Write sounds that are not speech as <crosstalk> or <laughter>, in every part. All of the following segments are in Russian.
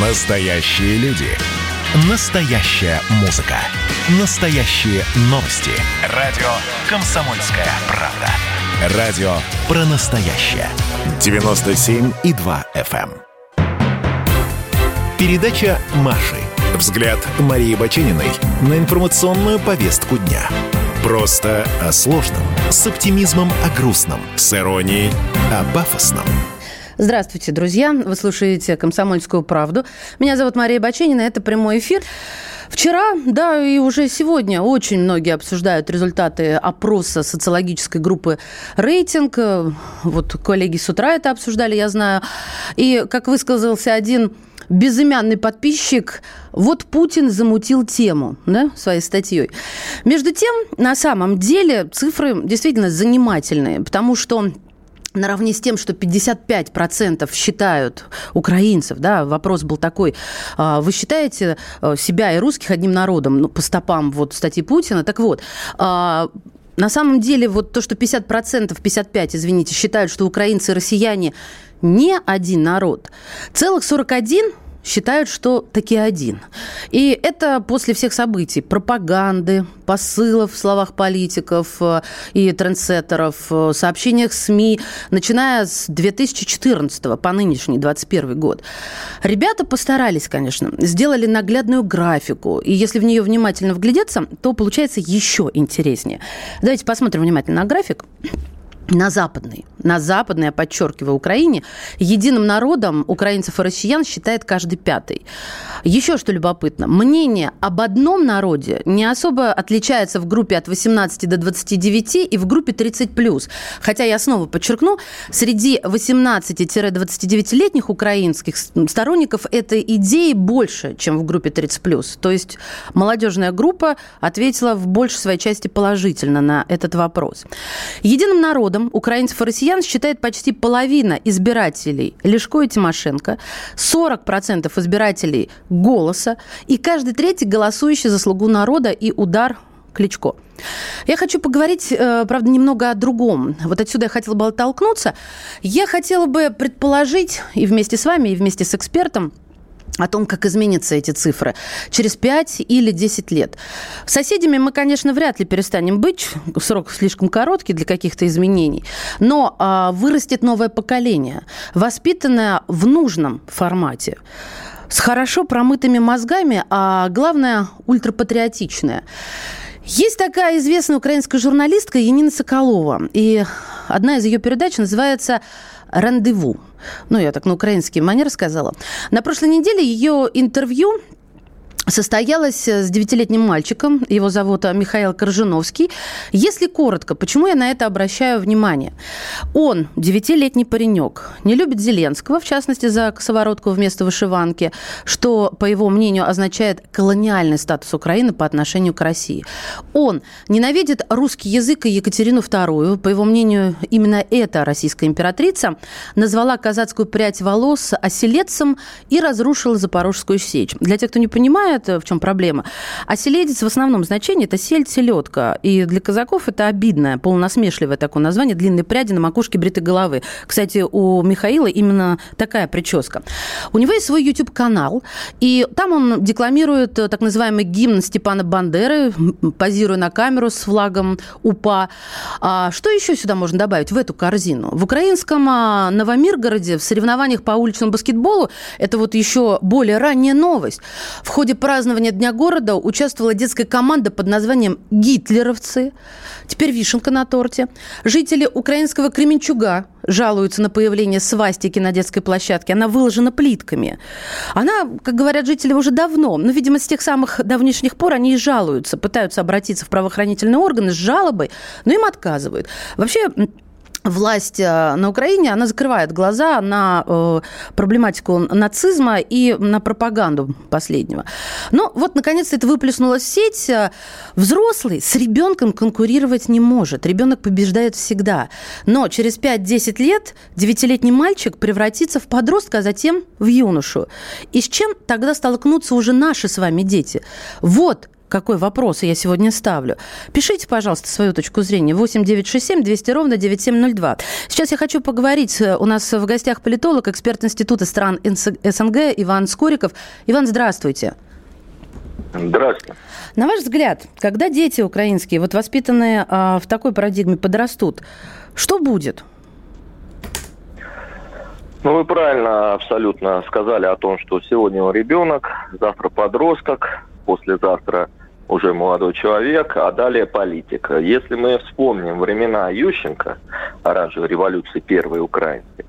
Настоящие люди. Настоящая музыка. Настоящие новости. Радио «Комсомольская правда». Радио про настоящее. 97,2 FM. эм. Передача «Маши». Взгляд Марии Бачениной на информационную повестку дня. Просто о сложном. С оптимизмом о грустном. С иронией о пафосном. Здравствуйте, друзья. Вы слушаете «Комсомольскую правду». Меня зовут Мария Баченина. Это прямой эфир. Вчера, да, и уже сегодня очень многие обсуждают результаты опроса социологической группы «Рейтинг». Вот коллеги с утра это обсуждали, я знаю. И, как высказался один безымянный подписчик, вот Путин замутил тему да, своей статьей. Между тем, на самом деле цифры действительно занимательные, потому что наравне с тем, что 55% считают украинцев, да, вопрос был такой, а, вы считаете а, себя и русских одним народом, ну, по стопам вот статьи Путина, так вот, а, на самом деле, вот то, что 50%, 55%, извините, считают, что украинцы и россияне не один народ, целых 41 считают, что таки один. И это после всех событий, пропаганды, посылов в словах политиков э, и трендсеттеров, э, сообщениях СМИ, начиная с 2014 по нынешний 2021 год. Ребята постарались, конечно, сделали наглядную графику, и если в нее внимательно вглядеться, то получается еще интереснее. Давайте посмотрим внимательно на график на западной, на западной, я подчеркиваю, Украине, единым народом украинцев и россиян считает каждый пятый. Еще что любопытно, мнение об одном народе не особо отличается в группе от 18 до 29 и в группе 30+. Хотя я снова подчеркну, среди 18-29-летних украинских сторонников этой идеи больше, чем в группе 30+. То есть молодежная группа ответила в большей своей части положительно на этот вопрос. Единым народом годом украинцев и россиян считает почти половина избирателей Лешко и Тимошенко, 40% избирателей «Голоса» и каждый третий голосующий за «Слугу народа» и «Удар» Кличко. Я хочу поговорить, э, правда, немного о другом. Вот отсюда я хотела бы оттолкнуться. Я хотела бы предположить и вместе с вами, и вместе с экспертом, о том, как изменятся эти цифры через 5 или 10 лет. Соседями мы, конечно, вряд ли перестанем быть, срок слишком короткий для каких-то изменений, но а, вырастет новое поколение, воспитанное в нужном формате с хорошо промытыми мозгами, а главное, ультрапатриотичное. Есть такая известная украинская журналистка Янина Соколова, и одна из ее передач называется «Рандеву». Ну, я так на украинский манер сказала. На прошлой неделе ее интервью состоялась с девятилетним мальчиком. Его зовут а, Михаил Коржиновский. Если коротко, почему я на это обращаю внимание? Он, девятилетний паренек, не любит Зеленского, в частности, за косоворотку вместо вышиванки, что, по его мнению, означает колониальный статус Украины по отношению к России. Он ненавидит русский язык и Екатерину II. По его мнению, именно эта российская императрица назвала казацкую прядь волос оселедцем и разрушила Запорожскую сечь. Для тех, кто не понимает, понимают, в чем проблема. А селедец в основном значении это сельдь, селедка. И для казаков это обидное, полунасмешливое такое название, длинные пряди на макушке бритой головы. Кстати, у Михаила именно такая прическа. У него есть свой YouTube-канал, и там он декламирует так называемый гимн Степана Бандеры, позируя на камеру с флагом УПА. А что еще сюда можно добавить в эту корзину? В украинском а, Новомиргороде в соревнованиях по уличному баскетболу это вот еще более ранняя новость. В ходе празднования Дня города участвовала детская команда под названием «Гитлеровцы». Теперь вишенка на торте. Жители украинского Кременчуга жалуются на появление свастики на детской площадке. Она выложена плитками. Она, как говорят жители, уже давно, ну, видимо, с тех самых давнишних пор они и жалуются, пытаются обратиться в правоохранительные органы с жалобой, но им отказывают. Вообще, власть э, на Украине, она закрывает глаза на э, проблематику нацизма и на пропаганду последнего. Но вот, наконец-то, это выплеснулось в сеть. Взрослый с ребенком конкурировать не может. Ребенок побеждает всегда. Но через 5-10 лет девятилетний мальчик превратится в подростка, а затем в юношу. И с чем тогда столкнутся уже наши с вами дети? Вот какой вопрос я сегодня ставлю. Пишите, пожалуйста, свою точку зрения. 8 967 200 ровно 9702. Сейчас я хочу поговорить. У нас в гостях политолог, эксперт Института стран СНГ Иван Скориков. Иван, здравствуйте. Здравствуйте. На ваш взгляд, когда дети украинские, вот воспитанные а, в такой парадигме, подрастут, что будет? Ну, вы правильно абсолютно сказали о том, что сегодня он ребенок, завтра подросток, послезавтра уже молодой человек, а далее политика. Если мы вспомним времена Ющенко, оранжевой революции первой украинской,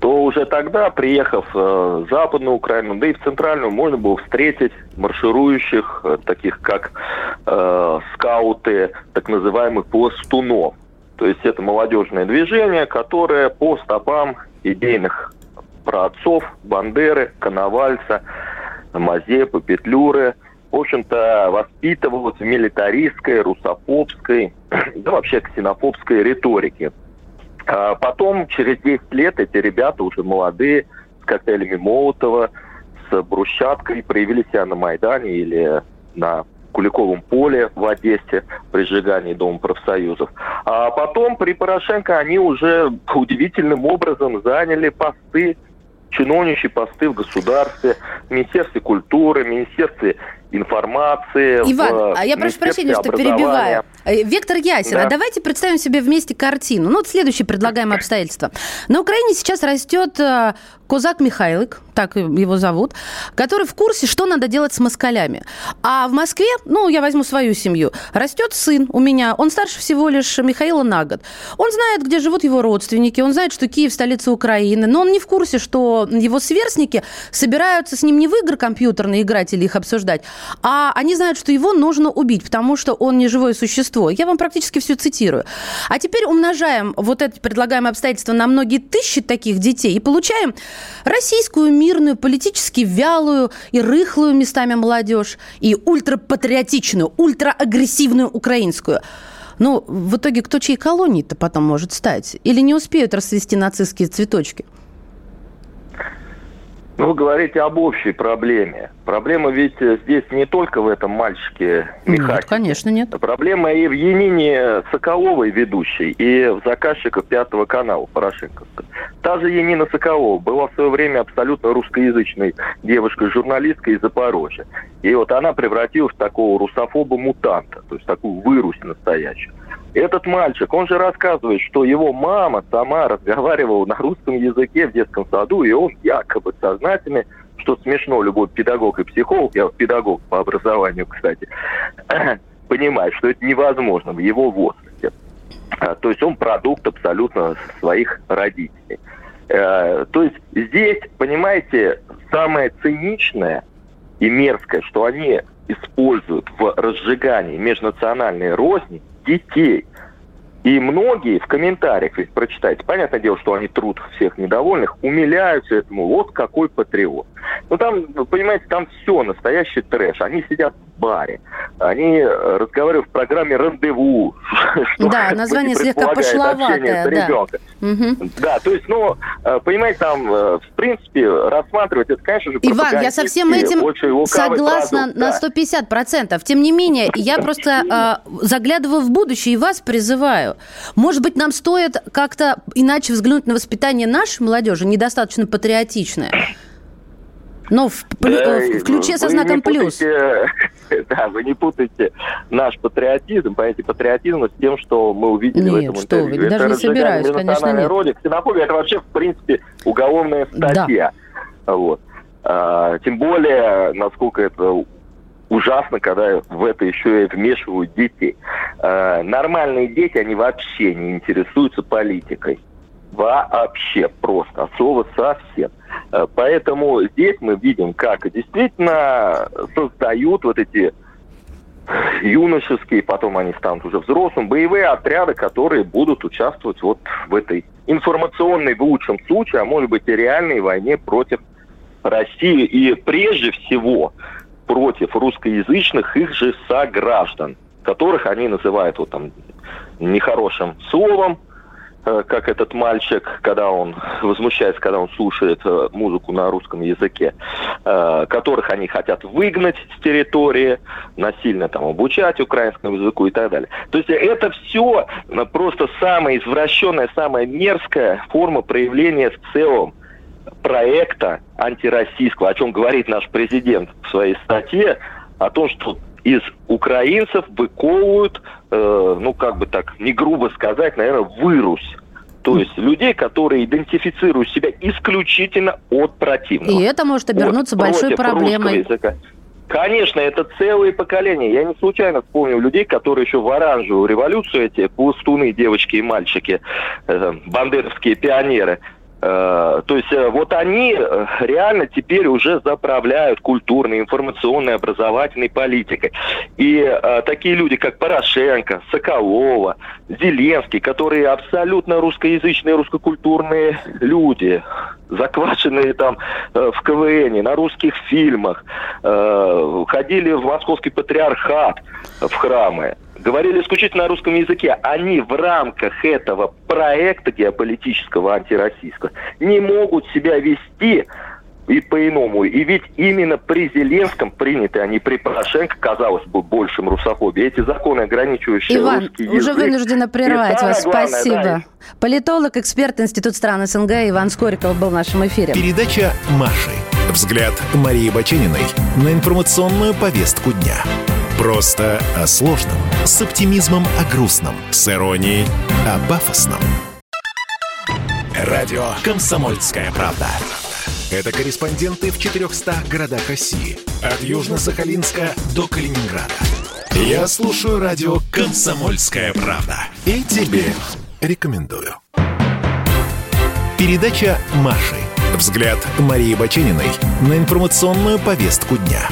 то уже тогда, приехав э, в Западную Украину, да и в Центральную, можно было встретить марширующих, э, таких как э, скауты, так называемых пластунов. То есть это молодежное движение, которое по стопам идейных праотцов, Бандеры, Коновальца, Мазепы, Петлюры – в общем-то, воспитывалась в милитаристской, русофобской, <clears throat> да вообще ксенофобской риторике. А потом, через 10 лет, эти ребята уже молодые, с коктейлями Молотова, с брусчаткой, проявили себя на Майдане или на Куликовом поле в Одессе при сжигании Дома профсоюзов. А потом при Порошенко они уже удивительным образом заняли посты, чиновничьи посты в государстве, в Министерстве культуры, Министерстве информации. Иван, в а я прошу прощения, что перебиваю. Э, вектор ясен. Да. А давайте представим себе вместе картину. Ну, вот следующее предлагаемое обстоятельство. На Украине сейчас растет э, Козак Михайлик, так его зовут, который в курсе, что надо делать с москалями. А в Москве, ну, я возьму свою семью, растет сын у меня, он старше всего лишь Михаила на год. Он знает, где живут его родственники, он знает, что Киев – столица Украины, но он не в курсе, что его сверстники собираются с ним не в игры компьютерные играть или их обсуждать, а они знают, что его нужно убить, потому что он не живое существо. Я вам практически все цитирую. А теперь умножаем вот это предлагаемое обстоятельство на многие тысячи таких детей и получаем российскую мирную, политически вялую и рыхлую местами молодежь и ультрапатриотичную, ультраагрессивную украинскую. Ну, в итоге кто чьей колонией-то потом может стать? Или не успеют расцвести нацистские цветочки? Ну, вы говорите об общей проблеме. Проблема ведь здесь не только в этом мальчике Михаиле. Нет, конечно, нет. Проблема и в Янине Соколовой ведущей, и в заказчиках Пятого канала Порошенковской. Та же Янина Соколова была в свое время абсолютно русскоязычной девушкой-журналисткой из Запорожья. И вот она превратилась в такого русофоба-мутанта, то есть такую вырусь настоящую. Этот мальчик, он же рассказывает, что его мама сама разговаривала на русском языке в детском саду, и он якобы сознательно, что смешно, любой педагог и психолог, я педагог по образованию, кстати, <clears throat> понимает, что это невозможно в его возрасте. А, то есть он продукт абсолютно своих родителей. Э, то есть здесь, понимаете, самое циничное и мерзкое, что они используют в разжигании межнациональной розни детей. И многие в комментариях, ведь прочитайте, понятное дело, что они труд всех недовольных, умиляются этому, вот какой патриот. Ну там, понимаете, там все настоящий трэш. Они сидят в баре, они э, разговаривают в программе «Рандеву». <laughs> Да, название слегка пошловатое, да. Угу. Да, то есть, ну, э, понимаете, там, э, в принципе, рассматривать это, конечно же, Иван, я со всем этим согласна продукт, на 150%. Да. Тем не менее, я просто э, заглядываю в будущее и вас призываю. Может быть, нам стоит как-то иначе взглянуть на воспитание нашей молодежи, недостаточно патриотичное? Но в, да, в ключе со знаком плюс. <laughs> да, вы не путайте наш патриотизм, понимаете, патриотизм с тем, что мы увидели нет, в этом что интервью. Вы, это даже не собираюсь, конечно, нет. Роли. Ксенофобия – это вообще, в принципе, уголовная статья. Да. Вот. А, тем более, насколько это ужасно, когда в это еще и вмешивают детей. А, нормальные дети, они вообще не интересуются политикой. Вообще просто, от слова совсем. Э, поэтому здесь мы видим, как действительно создают вот эти юношеские, потом они станут уже взрослым, боевые отряды, которые будут участвовать вот в этой информационной, в лучшем случае, а может быть и реальной войне против России и прежде всего против русскоязычных их же сограждан, которых они называют вот там нехорошим словом, Э, как этот мальчик, когда он возмущается, когда он слушает э, музыку на русском языке. э, которых они хотят выгнать с территории, насильно там обучать украинскому языку и так далее. То есть это все просто самая извращенная, самая мерзкая форма проявления в целом проекта антироссийского, о чем говорит наш президент в своей статье, о том, что из украинцев выковывают, э, ну как бы так, не грубо сказать, наверное, вырусь. То есть людей, которые идентифицируют себя исключительно от противного. И это может обернуться от, большой проблемой. Конечно, это целые поколения. Я не случайно вспомнил людей, которые еще в оранжевую революцию, эти пластуны, девочки и мальчики, э, бандеровские пионеры – то есть э, вот они э, реально теперь уже заправляют культурной, информационной, образовательной политикой. И э, такие люди, как Порошенко, Соколова, Зеленский, которые абсолютно русскоязычные, русскокультурные люди, заквашенные там э, в КВН, на русских фильмах, э, ходили в московский патриархат, в храмы говорили исключительно на русском языке, они в рамках этого проекта геополитического антироссийского не могут себя вести и по-иному. И ведь именно при Зеленском приняты, а не при Порошенко, казалось бы, большим русофобией. Эти законы, ограничивающие Иван, русский язык. уже вынуждена прервать вас. Главное, Спасибо. Да. Политолог, эксперт Институт стран СНГ Иван Скориков был в нашем эфире. Передача «Маши». Взгляд Марии Бачениной на информационную повестку дня. Просто о сложном, с оптимизмом о грустном, с иронией о пафосном. Радио «Комсомольская правда». Это корреспонденты в 400 городах России. От Южно-Сахалинска до Калининграда. Я слушаю радио «Комсомольская правда». И тебе рекомендую. Передача «Маши». Взгляд Марии Бачениной на информационную повестку дня.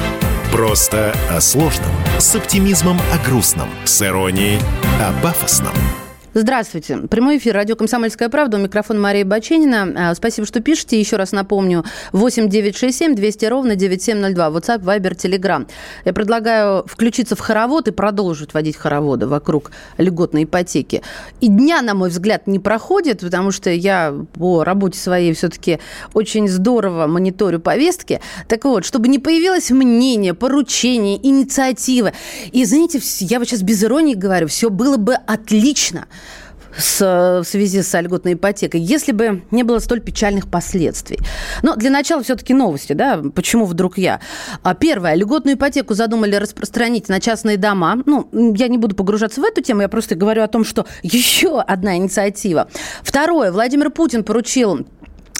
Просто о сложном, с оптимизмом о грустном, с иронией о пафосном. Здравствуйте. Прямой эфир радио «Комсомольская правда». У микрофона Мария Баченина. А, спасибо, что пишете. Еще раз напомню. 8 967 200 ровно 9702. WhatsApp, Viber, Telegram. Я предлагаю включиться в хоровод и продолжить водить хороводы вокруг льготной ипотеки. И дня, на мой взгляд, не проходит, потому что я по работе своей все-таки очень здорово мониторю повестки. Так вот, чтобы не появилось мнение, поручение, инициатива. И, знаете, я вот сейчас без иронии говорю, все было бы отлично – с, в связи с льготной ипотекой, если бы не было столь печальных последствий. Но для начала все-таки новости, да, почему вдруг я. А, первое, льготную ипотеку задумали распространить на частные дома. Ну, я не буду погружаться в эту тему, я просто говорю о том, что еще одна инициатива. Второе, Владимир Путин поручил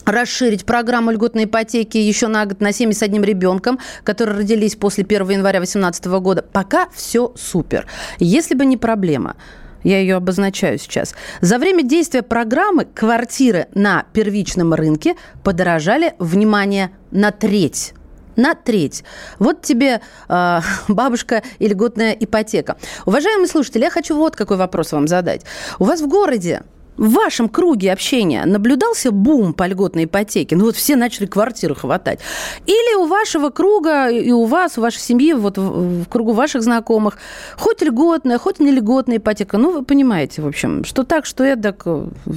расширить программу льготной ипотеки еще на год на семьи с одним ребенком, которые родились после 1 января 2018 года. Пока все супер. Если бы не проблема, я ее обозначаю сейчас. За время действия программы квартиры на первичном рынке подорожали, внимание, на треть на треть. Вот тебе э, <laughs> бабушка и льготная ипотека. Уважаемые слушатели, я хочу вот какой вопрос вам задать. У вас в городе в вашем круге общения наблюдался бум по льготной ипотеке? Ну вот все начали квартиры хватать. Или у вашего круга и у вас, у вашей семьи, вот в, в кругу ваших знакомых, хоть льготная, хоть не льготная ипотека. Ну, вы понимаете, в общем, что так, что это,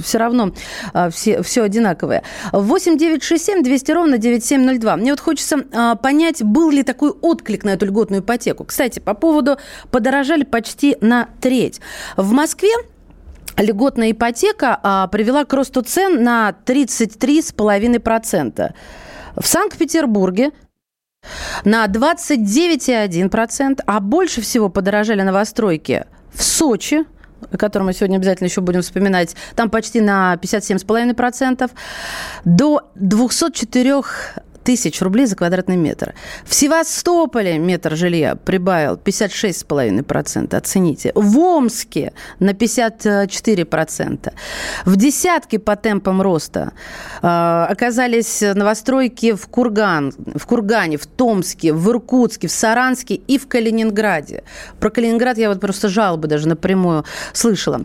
все равно а, все, все одинаковое. 8 9 6 7 200 ровно 9702. Мне вот хочется а, понять, был ли такой отклик на эту льготную ипотеку. Кстати, по поводу подорожали почти на треть. В Москве льготная ипотека а, привела к росту цен на 33,5%. В Санкт-Петербурге на 29,1%, а больше всего подорожали новостройки в Сочи, о котором мы сегодня обязательно еще будем вспоминать, там почти на 57,5%, до 204 тысяч рублей за квадратный метр. В Севастополе метр жилья прибавил 56,5%, оцените. В Омске на 54%. В десятке по темпам роста э, оказались новостройки в, Курган, в Кургане, в Томске, в Иркутске, в Саранске и в Калининграде. Про Калининград я вот просто жалобы даже напрямую слышала.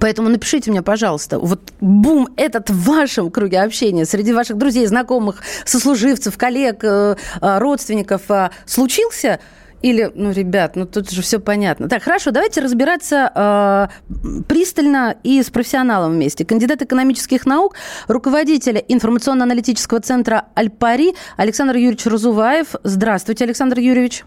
Поэтому напишите мне, пожалуйста, вот бум этот в вашем круге общения, среди ваших друзей, знакомых, сослуживцев, коллег, э, э, родственников э, случился – Или, ну, ребят, ну тут же все понятно. Так, хорошо, давайте разбираться э, пристально и с профессионалом вместе. Кандидат экономических наук, руководитель информационно-аналитического центра «Альпари» Александр Юрьевич Разуваев. Здравствуйте, Александр Юрьевич.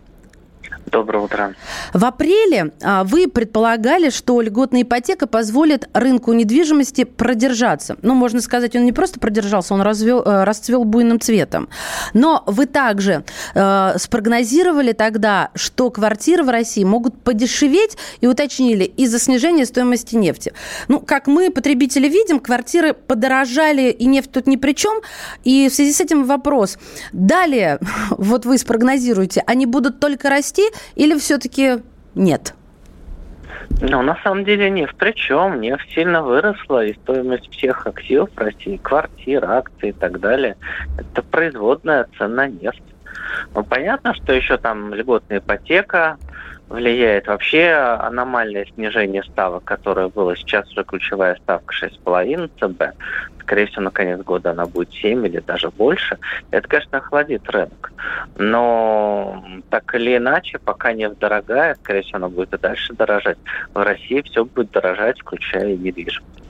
Доброе утро. В апреле а, вы предполагали, что льготная ипотека позволит рынку недвижимости продержаться. Ну, можно сказать, он не просто продержался, он развел, э, расцвел буйным цветом. Но вы также э, спрогнозировали тогда, что квартиры в России могут подешеветь и уточнили из-за снижения стоимости нефти. Ну, как мы, потребители, видим, квартиры подорожали, и нефть тут ни при чем. И в связи с этим вопрос. Далее, <laughs> вот вы спрогнозируете, они будут только расти или все-таки нет? Ну, на самом деле нефть причем. Нефть сильно выросла, и стоимость всех активов России, квартир, акций и так далее, это производная цена нефти. Ну, понятно, что еще там льготная ипотека, влияет вообще аномальное снижение ставок, которое было сейчас уже ключевая ставка 6,5 ЦБ. Скорее всего, на конец года она будет 7 или даже больше. Это, конечно, охладит рынок. Но так или иначе, пока нефть дорогая, скорее всего, она будет и дальше дорожать. В России все будет дорожать, включая недвижимость.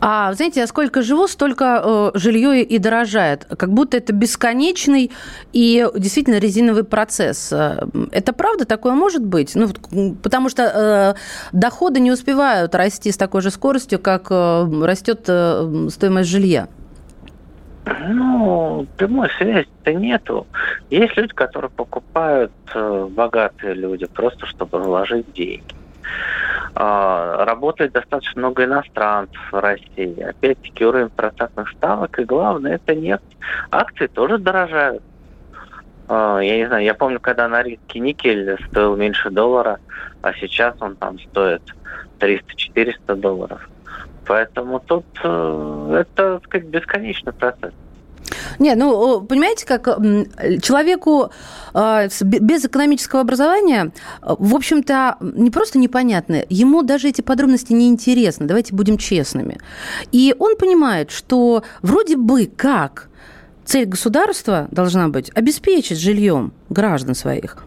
А знаете, я сколько живу, столько э, жилье и дорожает. Как будто это бесконечный и действительно резиновый процесс. Э, это правда? Такое может быть? Ну, потому что э, доходы не успевают расти с такой же скоростью, как э, растет э, стоимость жилья. Ну, прямой связи-то нету. Есть люди, которые покупают, э, богатые люди, просто чтобы вложить деньги. А, работает достаточно много иностранцев в России. Опять-таки уровень процентных ставок. И главное, это нефть. Акции тоже дорожают. А, я не знаю, я помню, когда на рынке никель стоил меньше доллара, а сейчас он там стоит 300-400 долларов. Поэтому тут э, это, так сказать, бесконечный процесс. Не, ну, понимаете, как человеку а, без экономического образования, в общем-то, не просто непонятно, ему даже эти подробности не интересны, давайте будем честными. И он понимает, что вроде бы как цель государства должна быть обеспечить жильем граждан своих.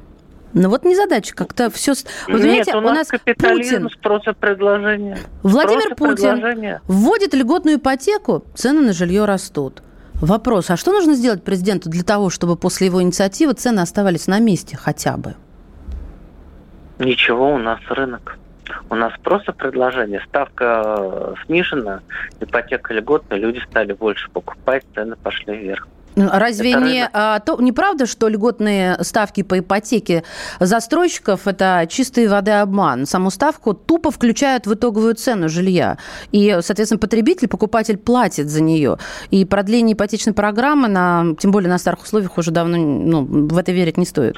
Но вот не задача, как-то все... Вот, Нет, у нас, у нас капитализм Путин, спроса предложения. Владимир Путин вводит льготную ипотеку, цены на жилье растут. Вопрос, а что нужно сделать президенту для того, чтобы после его инициативы цены оставались на месте хотя бы? Ничего, у нас рынок. У нас просто предложение. Ставка э, снижена, ипотека льготная, люди стали больше покупать, цены пошли вверх. Разве это не, а, то, не правда, что льготные ставки по ипотеке застройщиков – это чистые воды обман? Саму ставку тупо включают в итоговую цену жилья. И, соответственно, потребитель, покупатель платит за нее. И продление ипотечной программы, на, тем более на старых условиях, уже давно ну, в это верить не стоит.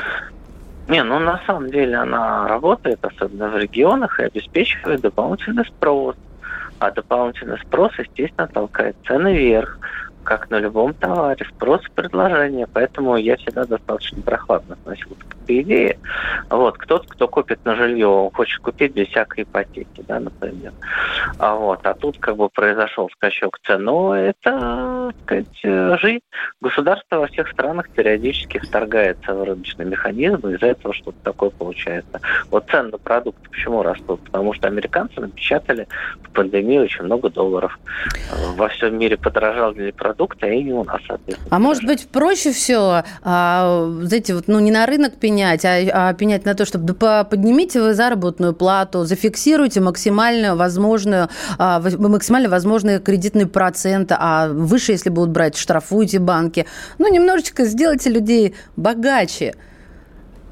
Не, ну на самом деле она работает, особенно в регионах, и обеспечивает дополнительный спрос. А дополнительный спрос, естественно, толкает цены вверх как на любом товаре, спрос и предложение. Поэтому я всегда достаточно прохладно относился к этой идее. Вот, кто-то, кто купит на жилье, он хочет купить без всякой ипотеки, да, например. А, вот, а тут как бы произошел скачок цен. Но это, сказать, жизнь. Государство во всех странах периодически вторгается в рыночный механизм, и из-за этого что-то такое получается. Вот цены на продукты почему растут? Потому что американцы напечатали в пандемию очень много долларов. Во всем мире подорожали продукты а и у нас, соответственно. А может быть, проще все, а, знаете, вот, ну, не на рынок пенять, а, а пенять на то, чтобы поднимите вы заработную плату, зафиксируйте максимально возможную, а, максимально возможные кредитные проценты, а выше, если будут брать, штрафуйте банки. Ну, немножечко сделайте людей богаче.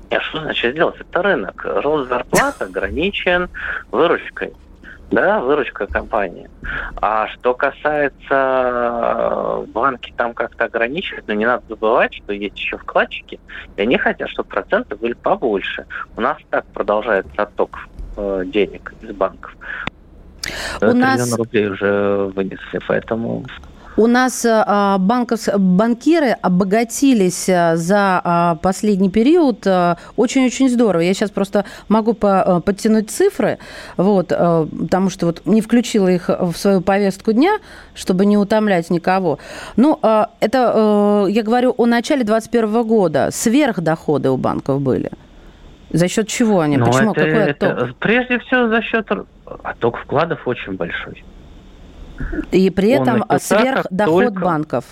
А что значит сделать? Это рынок. Рост зарплат ограничен выручкой да, выручка компании. А что касается э, банки, там как-то ограничивать, но не надо забывать, что есть еще вкладчики, и они хотят, чтобы проценты были побольше. У нас так продолжается отток э, денег из банков. У нас... рублей уже вынесли, поэтому у нас а, банков, банкиры обогатились а, за а, последний период очень-очень здорово. Я сейчас просто могу подтянуть цифры, вот, потому что вот не включила их в свою повестку дня, чтобы не утомлять никого. Ну, это я говорю о начале 2021 года. Сверхдоходы у банков были. За счет чего они? Ну, Почему? Это, Какой отток? Это, прежде всего за счет отток вкладов очень большой. И при этом сверхдоход только... банков.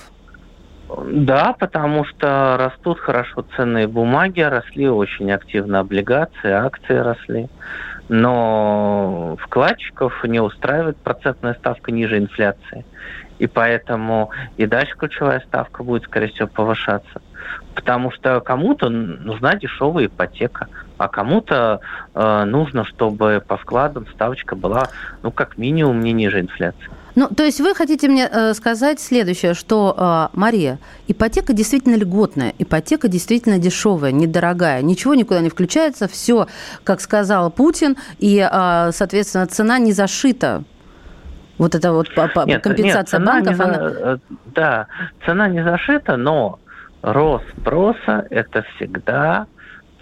Да, потому что растут хорошо ценные бумаги, росли очень активно облигации, акции росли. Но вкладчиков не устраивает процентная ставка ниже инфляции. И поэтому и дальше ключевая ставка будет, скорее всего, повышаться. Потому что кому-то нужна дешевая ипотека, а кому-то э, нужно, чтобы по вкладам ставочка была, ну, как минимум, не ниже инфляции. Ну, то есть вы хотите мне э, сказать следующее, что, э, Мария, ипотека действительно льготная, ипотека действительно дешевая, недорогая, ничего никуда не включается, все, как сказал Путин, и, э, соответственно, цена не зашита вот эта вот нет, компенсация нет, банков, не, она... Э, да, цена не зашита, но рост спроса – это всегда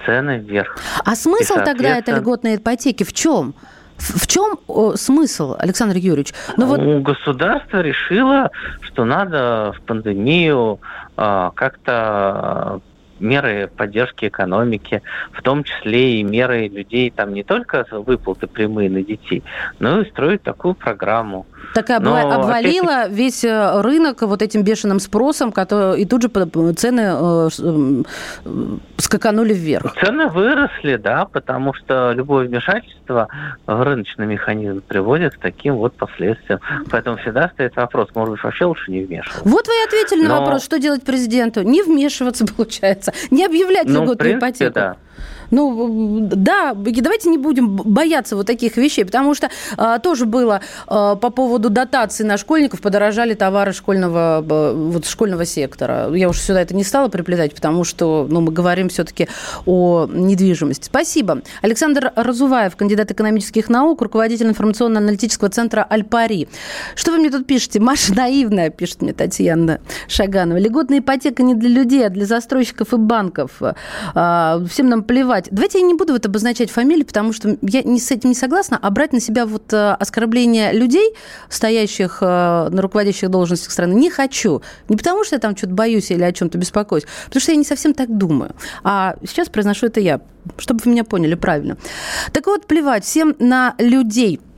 цены вверх. А смысл и, соответственно... тогда этой льготной ипотеки в чем? В чем смысл, Александр Юрьевич? Ну, вот... государство решило, что надо в пандемию э, как-то а, меры поддержки экономики, в том числе и меры людей, там не только выплаты прямые на детей, но и строить такую программу. Такая Но обвалила опять... весь э, рынок вот этим бешеным спросом, который... и тут же цены э, скаканули вверх. Цены выросли, да, потому что любое вмешательство в рыночный механизм приводит к таким вот последствиям. Поэтому всегда стоит вопрос, может быть, вообще лучше не вмешиваться. Вот вы и ответили Но... на вопрос, что делать президенту. Не вмешиваться, <laughs> получается. Не объявлять ну, льготную ипотеку. Да. Ну, да, давайте не будем бояться вот таких вещей, потому что а, тоже было а, по поводу дотации на школьников, подорожали товары школьного, вот, школьного сектора. Я уж сюда это не стала приплетать, потому что ну, мы говорим все-таки о недвижимости. Спасибо. Александр Разуваев, кандидат экономических наук, руководитель информационно-аналитического центра «Альпари». Что вы мне тут пишете? Маша наивная, пишет мне Татьяна Шаганова. Льготная ипотека не для людей, а для застройщиков и банков. А, всем нам плевать плевать. Давайте я не буду вот обозначать фамилии, потому что я не, с этим не согласна, а брать на себя вот э, оскорбление людей, стоящих э, на руководящих должностях страны, не хочу. Не потому что я там что-то боюсь или о чем-то беспокоюсь, потому что я не совсем так думаю. А сейчас произношу это я, чтобы вы меня поняли правильно. Так вот, плевать всем на людей –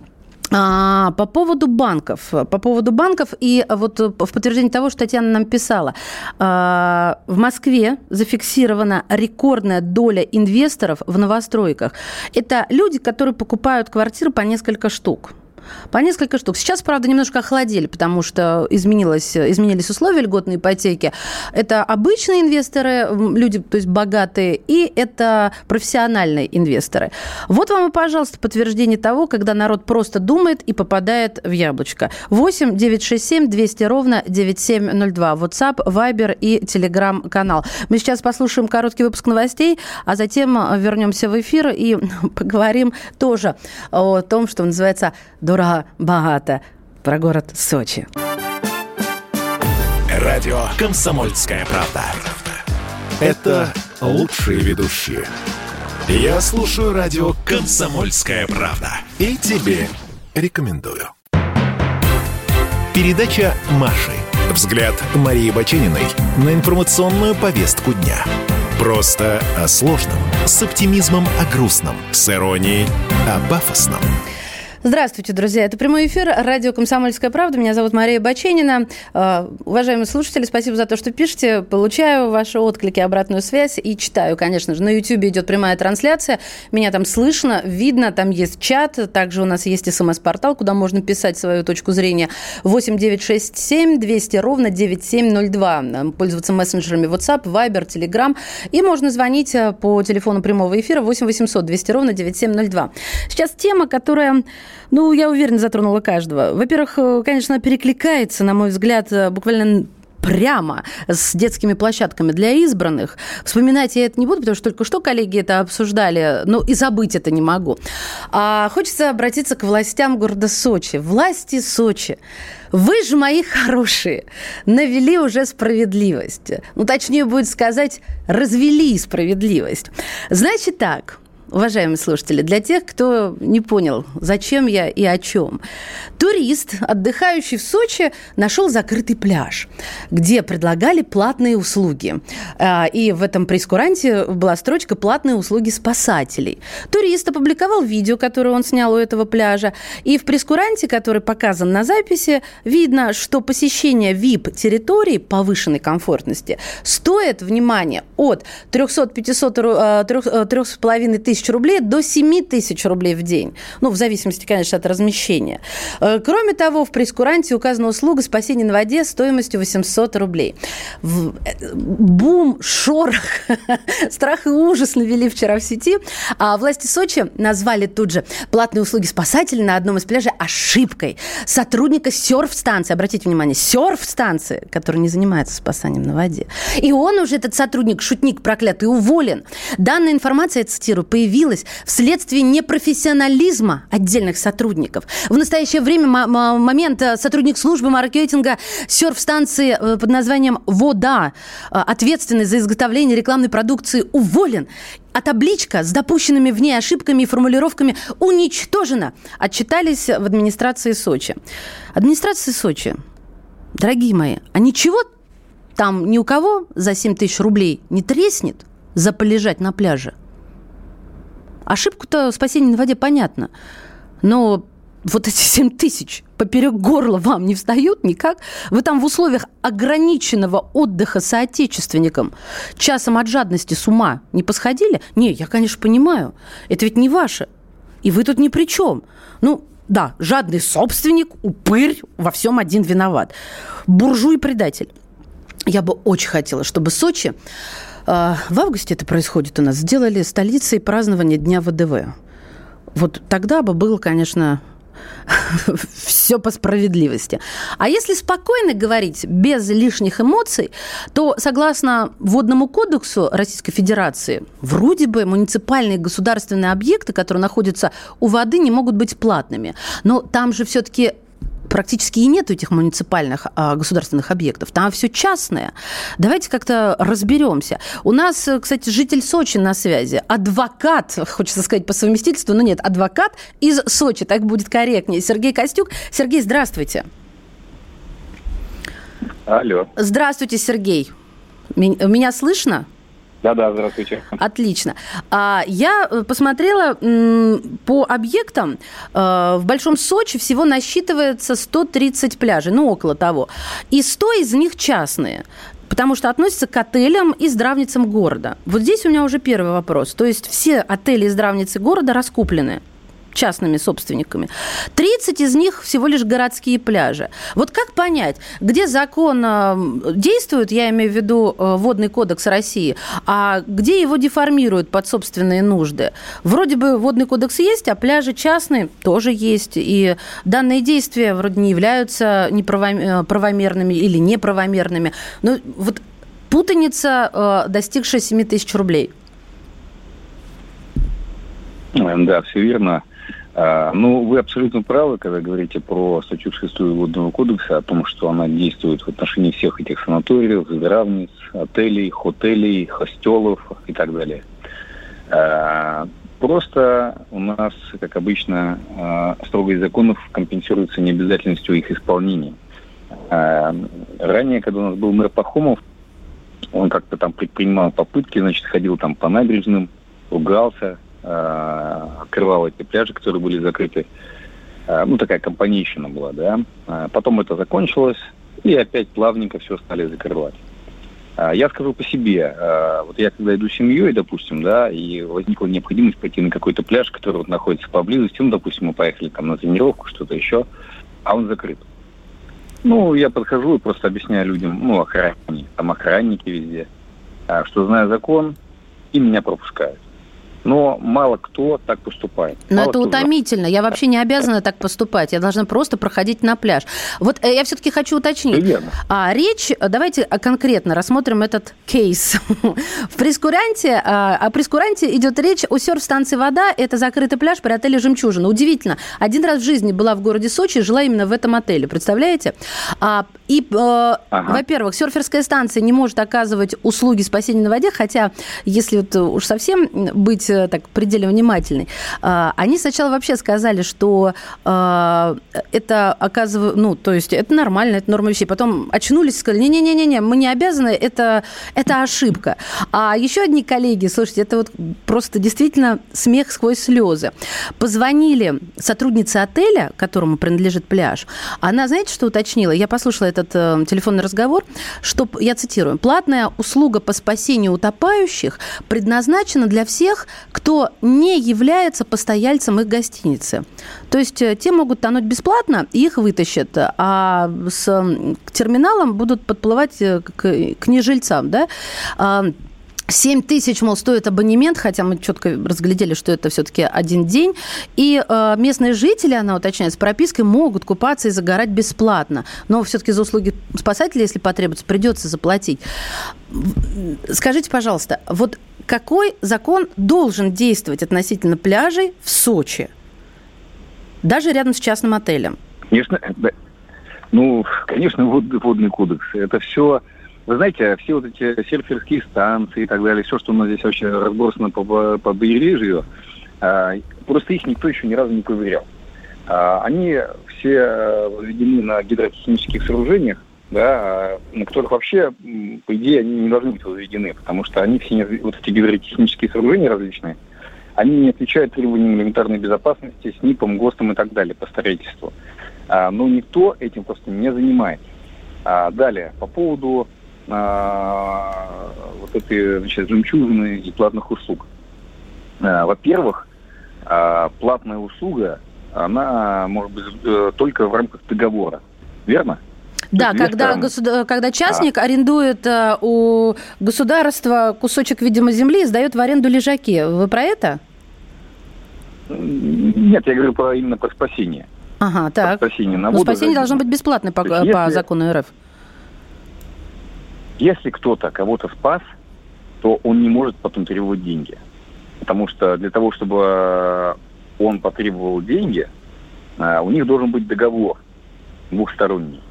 а, по поводу банков, по поводу банков и вот в подтверждение того, что Татьяна нам писала, а, в Москве зафиксирована рекордная доля инвесторов в новостройках. Это люди, которые покупают квартиры по несколько штук. По несколько штук. Сейчас, правда, немножко охладили, потому что изменилось, изменились условия льготной ипотеки. Это обычные инвесторы, люди, то есть богатые, и это профессиональные инвесторы. Вот вам и, пожалуйста, подтверждение того, когда народ просто думает и попадает в яблочко. 8 967 200 ровно 9702. WhatsApp, Viber и Telegram канал. Мы сейчас послушаем короткий выпуск новостей, а затем вернемся в эфир и <laughs> поговорим тоже о том, что называется дорого, богато. Про город Сочи. Радио «Комсомольская правда». Это лучшие ведущие. Я слушаю радио «Комсомольская правда». И тебе рекомендую. Передача «Маши». Взгляд Марии Бачениной на информационную повестку дня. Просто о сложном, с оптимизмом о грустном, с иронией о пафосном – Здравствуйте, друзья. Это прямой эфир. Радио «Комсомольская правда». Меня зовут Мария Баченина. А, уважаемые слушатели, спасибо за то, что пишете. Получаю ваши отклики, обратную связь и читаю, конечно же. На YouTube идет прямая трансляция. Меня там слышно, видно. Там есть чат. Также у нас есть смс-портал, куда можно писать свою точку зрения. 8 967 200 ровно 9702. Пользоваться мессенджерами WhatsApp, Viber, Telegram. И можно звонить э, по телефону прямого эфира 8 800 200 ровно 9702. Сейчас тема, которая ну, я уверена, затронула каждого. Во-первых, э, конечно, перекликается, на мой взгляд, э, буквально прямо с детскими площадками для избранных. Вспоминать я это не буду, потому что только что коллеги это обсуждали, но и забыть это не могу. А хочется обратиться к властям города Сочи. Власти Сочи. Вы же, мои хорошие, навели уже справедливость. Ну, точнее будет сказать, развели справедливость. Значит так, уважаемые слушатели, для тех, кто не понял, зачем я и о чем. Турист, отдыхающий в Сочи, нашел закрытый пляж, где предлагали платные услуги. А, и в этом прескуранте была строчка «Платные услуги спасателей». Турист опубликовал видео, которое он снял у этого пляжа. И в прескуранте, который показан на записи, видно, что посещение VIP-территории повышенной комфортности стоит, внимание, от 300-500, 3,5 тысяч рублей до 7 тысяч рублей в день. Ну, в зависимости, конечно, от размещения. Э, кроме того, в прескуранте указана услуга спасения на воде стоимостью 800 рублей. Э, бум, шорох, <laughs> страх и ужас навели вчера в сети. А власти Сочи назвали тут же платные услуги спасателей на одном из пляжей ошибкой. Сотрудника серф-станции, обратите внимание, серф-станции, который не занимается спасанием на воде. И он уже, этот сотрудник, шутник проклятый, уволен. Данная информация, я цитирую, появилась вследствие непрофессионализма отдельных сотрудников. В настоящее время момент э, сотрудник службы маркетинга серф-станции э, под названием «Вода», э, ответственный за изготовление рекламной продукции, уволен а табличка с допущенными в ней ошибками и формулировками уничтожена, отчитались в администрации Сочи. Администрация Сочи, дорогие мои, а ничего там ни у кого за 7 тысяч рублей не треснет за полежать на пляже? Ошибку-то спасения на воде понятно. Но вот эти 7 тысяч поперек горла вам не встают никак? Вы там в условиях ограниченного отдыха соотечественникам часом от жадности с ума не посходили? Не, я, конечно, понимаю. Это ведь не ваше. И вы тут ни при чем. Ну, да, жадный собственник, упырь, во всем один виноват. Буржуй-предатель. Я бы очень хотела, чтобы Сочи в августе это происходит у нас, сделали столицей празднования Дня ВДВ. Вот тогда бы было, конечно, <laughs> все по справедливости. А если спокойно говорить, без лишних эмоций, то, согласно Водному кодексу Российской Федерации, вроде бы муниципальные государственные объекты, которые находятся у воды, не могут быть платными. Но там же все-таки практически и нет этих муниципальных а, государственных объектов. Там все частное. Давайте как-то разберемся. У нас, кстати, житель Сочи на связи. Адвокат, хочется сказать по совместительству, но нет, адвокат из Сочи, так будет корректнее. Сергей Костюк. Сергей, здравствуйте. Алло. Здравствуйте, Сергей. Меня слышно? Да-да, здравствуйте. Отлично. А, я э, посмотрела по объектам. Э, в Большом Сочи всего насчитывается 130 пляжей, ну, около того. И 100 из них частные потому что относятся к отелям и здравницам города. Вот здесь у меня уже первый вопрос. То есть все отели и здравницы города раскуплены? Частными собственниками. 30 из них всего лишь городские пляжи. Вот как понять, где закон э, действует, я имею в виду э, Водный кодекс России, а где его деформируют под собственные нужды? Вроде бы Водный кодекс есть, а пляжи частные тоже есть. И данные действия вроде не являются неправомерными э, или неправомерными. Но вот путаница, достигшая 7 тысяч рублей. Да, все верно. А, ну, вы абсолютно правы, когда говорите про статью 6 Водного кодекса, о том, что она действует в отношении всех этих санаториев, здравниц, отелей, хотелей, хостелов и так далее. А, просто у нас, как обычно, а, строгость законов компенсируется необязательностью их исполнения. Ранее, когда у нас был мэр Пахомов, он как-то там предпринимал попытки, значит, ходил там по набережным, ругался, открывал эти пляжи, которые были закрыты. Э, ну, такая компанейщина была, да. Э, потом это закончилось, и опять плавненько все стали закрывать. Я скажу по себе. Вот я когда иду с семьей, допустим, да, и возникла необходимость пойти на какой-то пляж, который вот находится поблизости, ну, допустим, мы поехали там на тренировку, что-то еще, а он закрыт. Ну, я подхожу и просто объясняю людям, ну, охране, там охранники везде, что знаю закон, и меня пропускают но мало кто так поступает. Но мало это утомительно. Я вообще не обязана так поступать. Я должна просто проходить на пляж. Вот э, я все-таки хочу уточнить. Верно. А, речь, давайте конкретно рассмотрим этот кейс. <laughs> В прескуранте, а, о прескуранте идет речь о серф-станции «Вода». Это закрытый пляж при отеле «Жемчужина». Удивительно. Один раз в жизни была в городе Сочи жила именно в этом отеле. Представляете? А, И, э, ага. во-первых, серферская станция не может оказывать услуги спасения на воде, хотя, если вот уж совсем быть э, так предельно внимательной, э, они сначала вообще сказали, что э, это оказывает, ну, то есть это нормально, это норма вещей. Потом очнулись и сказали, не-не-не, мы не обязаны, это, это ошибка. А еще одни коллеги, слушайте, это вот просто действительно смех сквозь слезы. Позвонили сотруднице отеля, которому принадлежит пляж. Она, знаете, что уточнила? Я послушала этот э, телефонный разговор, что, я цитирую, платная услуга по спасению утопающих предназначена для всех, кто не является постояльцем их гостиницы. То есть э, те могут тонуть бесплатно, их вытащат, а с терминалом будут подплывать э, к, к нежильцам, да? А, 7 тысяч, мол, стоит абонемент, хотя мы четко разглядели, что это все-таки один день. И э, местные жители, она уточняет, с пропиской могут купаться и загорать бесплатно. Но все-таки за услуги спасателей, если потребуется, придется заплатить. Скажите, пожалуйста, вот какой закон должен действовать относительно пляжей в Сочи? Даже рядом с частным отелем. Конечно, ну, конечно, водный, водный кодекс. Это все вы знаете, все вот эти серферские станции и так далее, все, что у нас здесь вообще разбросано по, по побережью, а, просто их никто еще ни разу не проверял. А, они все возведены на гидротехнических сооружениях, да, на которых вообще, по идее, они не должны быть возведены, потому что они все, вот эти гидротехнические сооружения различные, они не отвечают требованиям элементарной безопасности, СНИПам, ГОСТам и так далее по строительству. А, но никто этим просто не занимается. Далее, по поводу вот этой значит, жемчужины и платных услуг. А, во-первых, а, платная услуга, она может быть э, только в рамках договора. Верно? Да, когда, государ... когда частник а. арендует э, у государства кусочек, видимо, земли и сдает в аренду лежаки. Вы про это? Нет, я говорю про, именно про спасение. Ага, так. Про спасение на воду. Но спасение должно быть бесплатное по, по если... закону РФ. Если кто-то кого-то спас, то он не может потом требовать деньги. Потому что для того, чтобы он потребовал деньги, а, у них должен быть договор двухсторонний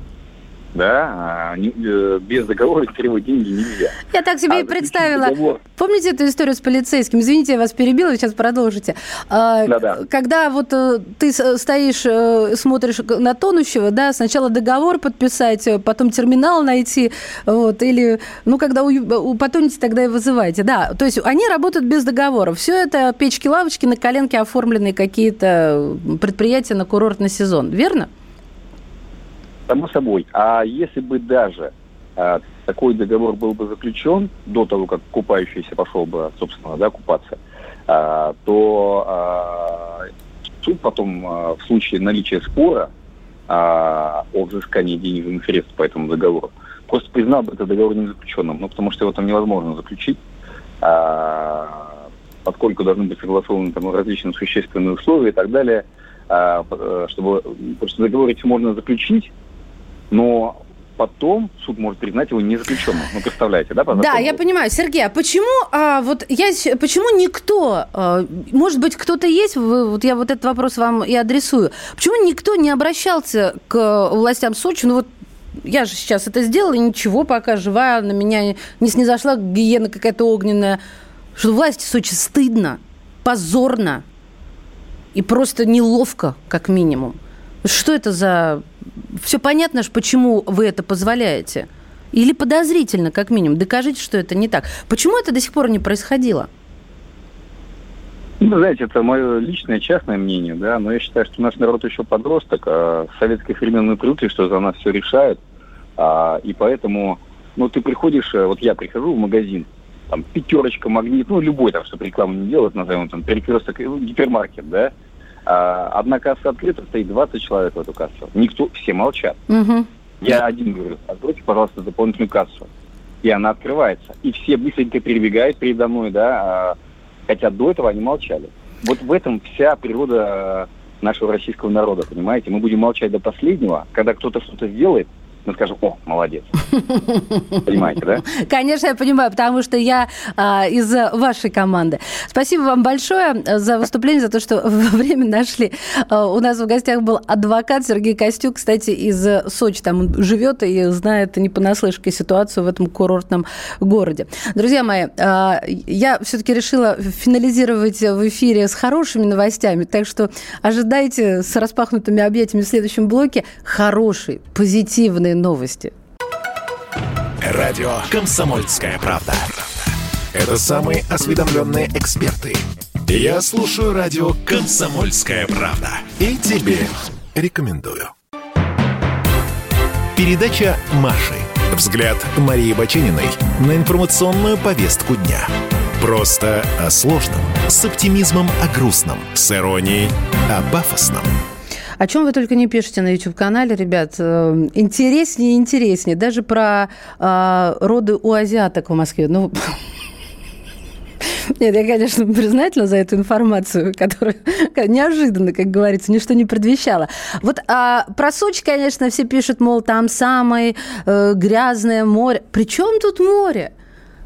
да, а, э, без договора требовать деньги нельзя. Я так себе а и представила. Договор... Помните эту историю с полицейским? Извините, я вас перебила, вы сейчас продолжите. А, Да-да. Когда вот э, ты стоишь, э, смотришь на тонущего, да, сначала договор подписать, потом терминал найти, вот, или, ну, когда у, у потонете, тогда и вызывайте. Да, то есть они работают без договора. Все это печки-лавочки на коленке оформленные какие-то предприятия на курортный сезон, верно? Само собой. А если бы даже а, такой договор был бы заключен до того, как купающийся пошел бы, собственно, да, купаться, а, то а, суд потом а, в случае наличия спора а, о взыскании денежных средств по этому договору просто признал бы этот договор не заключенным, ну, потому что его там невозможно заключить, а, поскольку должны быть согласованы там различные существенные условия и так далее, а, э, чтобы, потому что можно заключить, но потом суд может признать его незаключенным. Ну, представляете, да? Да, я понимаю. Сергей, а почему, а, вот я, почему никто, а, может быть, кто-то есть, вы, вот я вот этот вопрос вам и адресую, почему никто не обращался к властям Сочи, ну вот я же сейчас это сделала, и ничего, пока живая, на меня не снизошла гиена какая-то огненная, что власти Сочи стыдно, позорно и просто неловко, как минимум. Что это за все понятно, почему вы это позволяете. Или подозрительно, как минимум. Докажите, что это не так. Почему это до сих пор не происходило? Ну, знаете, это мое личное, частное мнение, да, но я считаю, что наш народ еще подросток, а в советских времен мы привыкли, что за нас все решают, а, и поэтому, ну, ты приходишь, э, вот я прихожу в магазин, там, пятерочка, магнит, ну, любой там, чтобы рекламу не делать, назовем там, перекресток, э, гипермаркет, да, одна касса открыта, стоит 20 человек в эту кассу. Никто, все молчат. Угу. Я один говорю, откройте, пожалуйста, дополнительную кассу. И она открывается. И все быстренько перебегают передо мной, да, а, хотя до этого они молчали. Вот в этом вся природа нашего российского народа, понимаете? Мы будем молчать до последнего, когда кто-то что-то сделает, мы скажем, о, молодец. Понимаете, да? <laughs> Конечно, я понимаю, потому что я а, из вашей команды. Спасибо вам большое за выступление, за то, что <laughs> время нашли. А, у нас в гостях был адвокат Сергей Костюк, кстати, из Сочи. Там он живет и знает не понаслышке ситуацию в этом курортном городе. Друзья мои, а, я все-таки решила финализировать в эфире с хорошими новостями, так что ожидайте с распахнутыми объятиями в следующем блоке хорошие, позитивные новости. Радио «Комсомольская правда». Это самые осведомленные эксперты. Я слушаю радио «Комсомольская правда». И тебе рекомендую. Передача «Маши». Взгляд Марии Бачениной на информационную повестку дня. Просто о сложном, с оптимизмом о грустном, с иронией о пафосном – о чем вы только не пишете на YouTube-канале, ребят. Э, интереснее и интереснее. Даже про э, роды у азиаток в Москве. Ну, <laughs> нет, я, конечно, признательна за эту информацию, <laughs> которая неожиданно, как говорится, ничто не предвещало. Вот а, про Сочи, конечно, все пишут, мол, там самое э, грязное море. При чем тут море?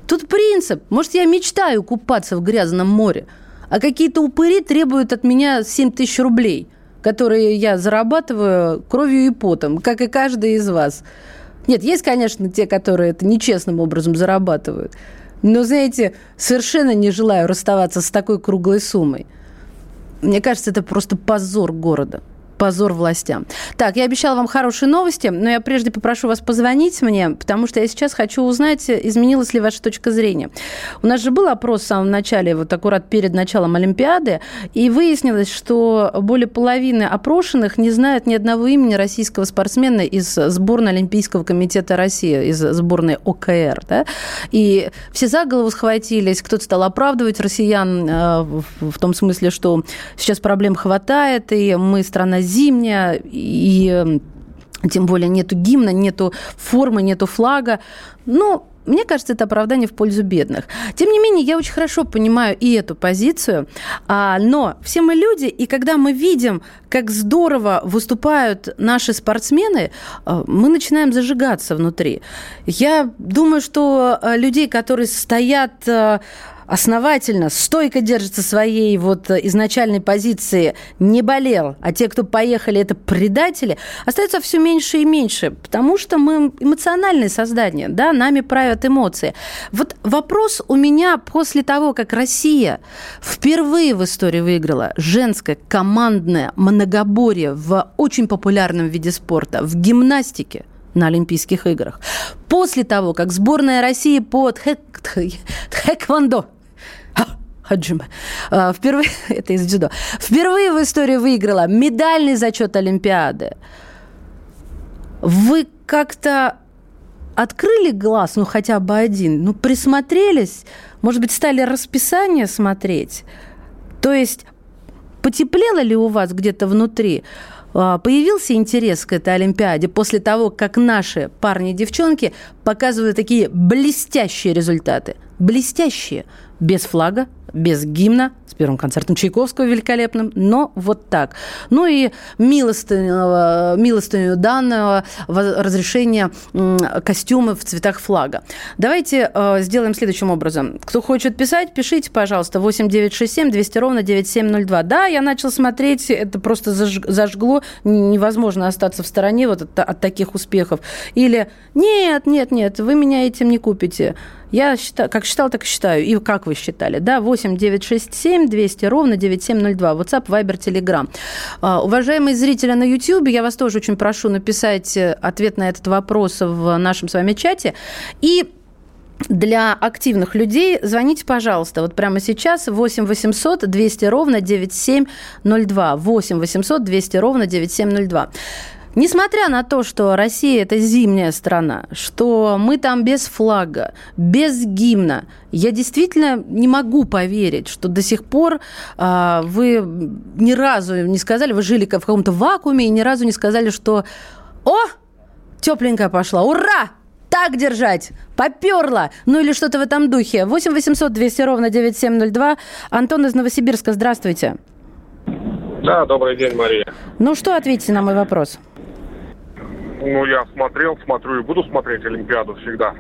Тут принцип. Может, я мечтаю купаться в грязном море, а какие-то упыри требуют от меня 7 тысяч рублей – которые я зарабатываю кровью и потом, как и каждый из вас. Нет, есть, конечно, те, которые это нечестным образом зарабатывают. Но, знаете, совершенно не желаю расставаться с такой круглой суммой. Мне кажется, это просто позор города позор властям. Так, я обещала вам хорошие новости, но я прежде попрошу вас позвонить мне, потому что я сейчас хочу узнать, изменилась ли ваша точка зрения. У нас же был опрос в самом начале, вот аккурат перед началом Олимпиады, и выяснилось, что более половины опрошенных не знают ни одного имени российского спортсмена из сборной Олимпийского комитета России, из сборной ОКР. Да? И все за голову схватились, кто-то стал оправдывать россиян э, в том смысле, что сейчас проблем хватает, и мы страна зимняя, и тем более нету гимна, нету формы, нету флага. Но мне кажется, это оправдание в пользу бедных. Тем не менее, я очень хорошо понимаю и эту позицию, а, но все мы люди, и когда мы видим, как здорово выступают наши спортсмены, а, мы начинаем зажигаться внутри. Я думаю, что а, людей, которые стоят основательно, стойко держится своей вот изначальной позиции, не болел, а те, кто поехали, это предатели, остается все меньше и меньше, потому что мы эмоциональные создания, да, нами правят эмоции. Вот вопрос у меня после того, как Россия впервые в истории выиграла женское командное многоборье в очень популярном виде спорта, в гимнастике, на Олимпийских играх. После того, как сборная России по тхэквондо Хаджима. А, впервые, <laughs> это из дзюдо. Впервые в истории выиграла медальный зачет Олимпиады. Вы как-то открыли глаз, ну хотя бы один, ну присмотрелись, может быть, стали расписание смотреть. То есть потеплело ли у вас где-то внутри? А, появился интерес к этой Олимпиаде после того, как наши парни и девчонки показывают такие блестящие результаты. Блестящие без флага, без гимна, с первым концертом Чайковского великолепным, но вот так. Ну и милостыню, милостыню данного разрешения костюмы в цветах флага. Давайте э, сделаем следующим образом. Кто хочет писать, пишите, пожалуйста, 8 967 200 ровно 9702. Да, я начал смотреть, это просто зажгло, невозможно остаться в стороне вот от, от таких успехов. Или нет, нет, нет, вы меня этим не купите. Я считаю, как считал, так и считаю. И как вы считали, да? 8 967 200 ровно 9702. WhatsApp, Viber, Telegram. А, уважаемые зрители на YouTube, я вас тоже очень прошу написать э, ответ на этот вопрос в нашем с вами чате. И для активных людей звоните, пожалуйста, вот прямо сейчас 8 800 200 ровно 9702. 8 800 200 ровно 9702. Несмотря на то, что Россия – это зимняя страна, что мы там без флага, без гимна, я действительно не могу поверить, что до сих пор э, вы ни разу не сказали, вы жили в каком-то вакууме и ни разу не сказали, что «О, тепленькая пошла, ура!» так держать, поперла, ну или что-то в этом духе. 8 800 200 ровно 9702. Антон из Новосибирска, здравствуйте. Да, добрый день, Мария. Ну что, ответьте на мой вопрос. Ну, я смотрел, смотрю и буду смотреть Олимпиаду всегда.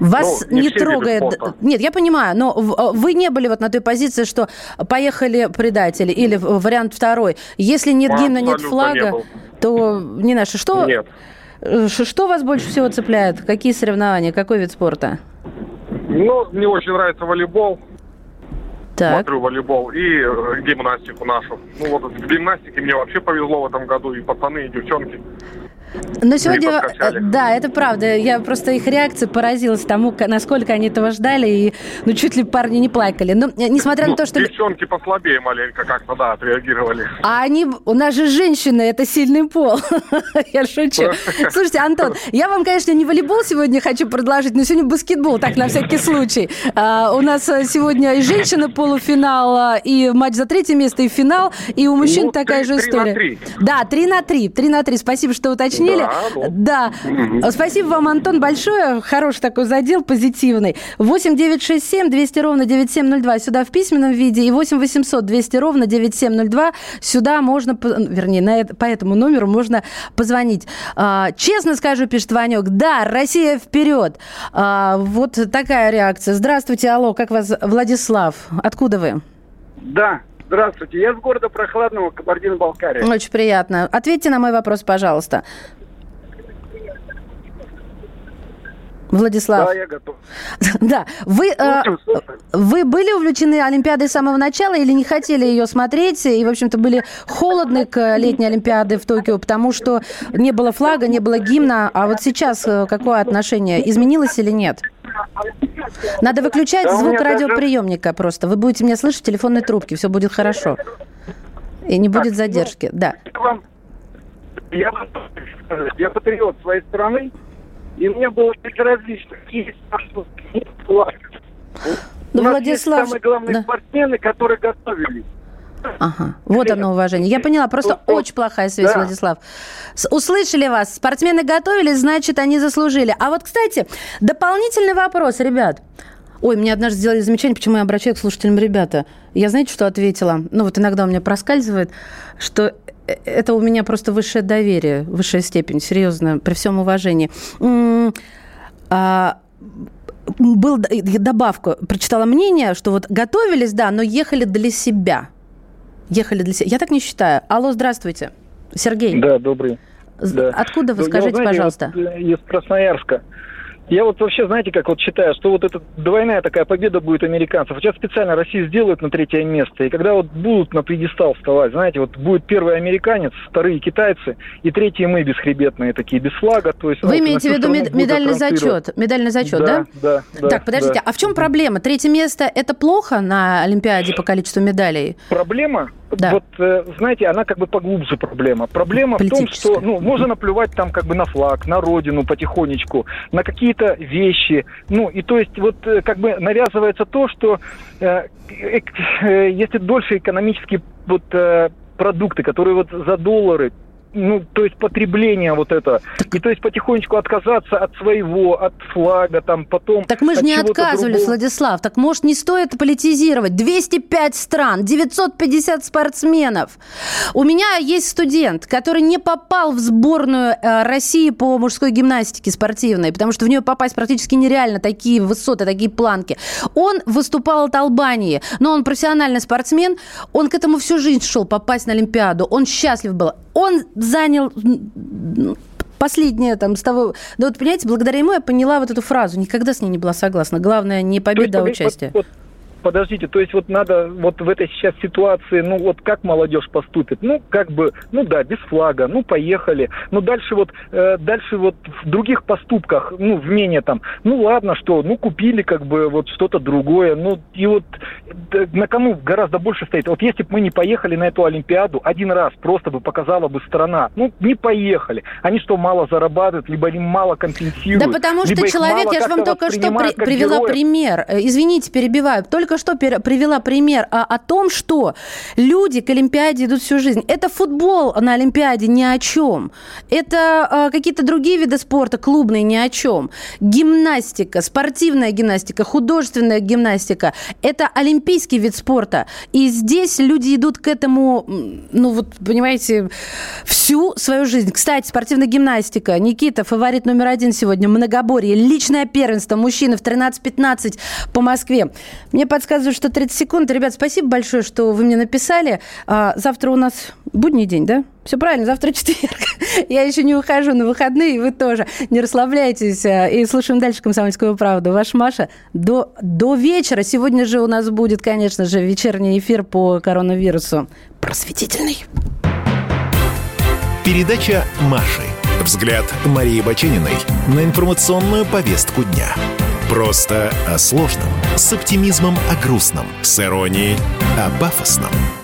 Вас ну, не, не трогает. Нет, я понимаю, но вы не были вот на той позиции, что поехали предатели, или вариант второй. Если нет ну, гимна, нет флага, не то не наше. Что, нет. Э, что вас больше всего цепляет? Какие соревнования? Какой вид спорта? Ну, мне очень нравится волейбол. Так. Смотрю волейбол и э, гимнастику нашу. Ну вот в гимнастике мне вообще повезло в этом году. И пацаны, и девчонки. Но сегодня, э, да, это правда. Я просто их реакции поразилась тому, насколько они этого ждали, и ну чуть ли парни не плакали. Но э, несмотря ну, на то, что... Девчонки послабее маленько как-то, да, отреагировали. А они... У нас же женщины, это сильный пол. <laughs> я шучу. <laughs> Слушайте, Антон, я вам, конечно, не волейбол сегодня хочу предложить, но сегодня баскетбол, так, на всякий случай. А, у нас сегодня и женщина полуфинал, и матч за третье место, и финал, и у мужчин ну, такая 3, же история. 3 на 3. Да, 3 на 3. 3 на 3. Спасибо, что уточнили уточнили. Да. да. Спасибо вам, Антон, большое. Хороший такой задел, позитивный. 8 9 6 7 200 ровно 9702 сюда в письменном виде. И 8 800 200 ровно 9702 сюда можно, вернее, на это, по этому номеру можно позвонить. А, честно скажу, пишет Ванек, да, Россия вперед. А, вот такая реакция. Здравствуйте, алло, как вас, Владислав? Откуда вы? Да, Здравствуйте, я с города Прохладного, Кабардино-Балкария. Очень приятно. Ответьте на мой вопрос, пожалуйста. Владислав. Да, я готов. <laughs> Да. Вы, э, вы были увлечены Олимпиадой с самого начала или не хотели ее смотреть? И, в общем-то, были холодны к летней Олимпиаде в Токио, потому что не было флага, не было гимна. А вот сейчас э, какое отношение? Изменилось или нет? Надо выключать да, звук радиоприемника даже... просто. Вы будете меня слышать в телефонной трубке, все будет хорошо. И не будет так, задержки. Ну, да. Я, я патриот своей страны, и мне было безразлично, флаг. Ну, Владислав... самые главные да. спортсмены, которые готовились. Ага, вот оно уважение. Я поняла, просто очень плохая связь, да. Владислав. Услышали вас, спортсмены готовились, значит, они заслужили. А вот, кстати, дополнительный вопрос, ребят. Ой, мне однажды сделали замечание, почему я обращаюсь к слушателям, ребята. Я знаете, что ответила? Ну, вот иногда у меня проскальзывает, что э, это у меня просто высшее доверие, высшая степень, серьезно, при всем уважении. А, был добавку, прочитала мнение, что вот готовились, да, но ехали для себя. Ехали для себя. Я так не считаю. Алло, здравствуйте. Сергей. Да, добрый. Да. Откуда вы, ну, скажите, знаете, пожалуйста? Вот э, из Красноярска. Я вот вообще, знаете, как вот считаю, что вот эта двойная такая победа будет американцев. Сейчас специально Россию сделают на третье место. И когда вот будут на предистал вставать, знаете, вот будет первый американец, вторые китайцы, и третьи мы бесхребетные такие, без флага. То есть, Вы ну, имеете в виду мед- медальный зачет? Медальный зачет, да? Да, да. Так, подождите, да. а в чем проблема? Третье место – это плохо на Олимпиаде по количеству медалей? Проблема? Да. Вот, э, знаете, она как бы поглубже проблема. Проблема в том, что ну, можно наплевать там как бы на флаг, на родину потихонечку, на какие-то вещи. Ну, и то есть вот э, как бы навязывается то, что э, э, э, если дольше экономические вот э, продукты, которые вот за доллары ну, то есть потребление вот это. Так... И то есть потихонечку отказаться от своего, от флага, там, потом... Так мы же не отказывались, другого. Владислав. Так может не стоит политизировать? 205 стран, 950 спортсменов. У меня есть студент, который не попал в сборную э, России по мужской гимнастике спортивной, потому что в нее попасть практически нереально, такие высоты, такие планки. Он выступал от Албании, но он профессиональный спортсмен, он к этому всю жизнь шел, попасть на Олимпиаду, он счастлив был. Он занял последнее там с того... Да вот, понимаете, благодаря ему я поняла вот эту фразу. Никогда с ней не была согласна. Главное не победа, а участие. Вот, вот, подождите, то есть вот надо вот в этой сейчас ситуации, ну вот как молодежь поступит? Ну, как бы, ну да, без флага, ну поехали. Но дальше вот, э, дальше вот в других поступках, ну, в менее там, ну ладно, что, ну купили как бы вот что-то другое, ну и вот на кому гораздо больше стоит. Вот если бы мы не поехали на эту Олимпиаду один раз, просто бы показала бы страна, ну не поехали. Они что, мало зарабатывают, либо они мало компенсируют. Да потому что человек, я же вам только что при, привела героев. пример, э, извините, перебиваю, только только что привела пример о, о том, что люди к Олимпиаде идут всю жизнь. Это футбол на Олимпиаде ни о чем. Это а, какие-то другие виды спорта, клубные ни о чем. Гимнастика, спортивная гимнастика, художественная гимнастика. Это олимпийский вид спорта. И здесь люди идут к этому, ну вот, понимаете, всю свою жизнь. Кстати, спортивная гимнастика. Никита, фаворит номер один сегодня, многоборье. Личное первенство мужчины в 13-15 по Москве. Мне подсказывают, что 30 секунд. Ребят, спасибо большое, что вы мне написали. А, завтра у нас будний день, да? Все правильно, завтра <laughs> четверг. Я еще не ухожу на выходные, и вы тоже. Не расслабляйтесь а, и слушаем дальше «Комсомольскую правду». Ваш Маша до, до вечера. Сегодня же у нас будет, конечно же, вечерний эфир по коронавирусу. Просветительный. Передача «Маши». Взгляд Марии Бачениной на информационную повестку дня. Просто о сложном, с оптимизмом о грустном, с иронией о пафосном –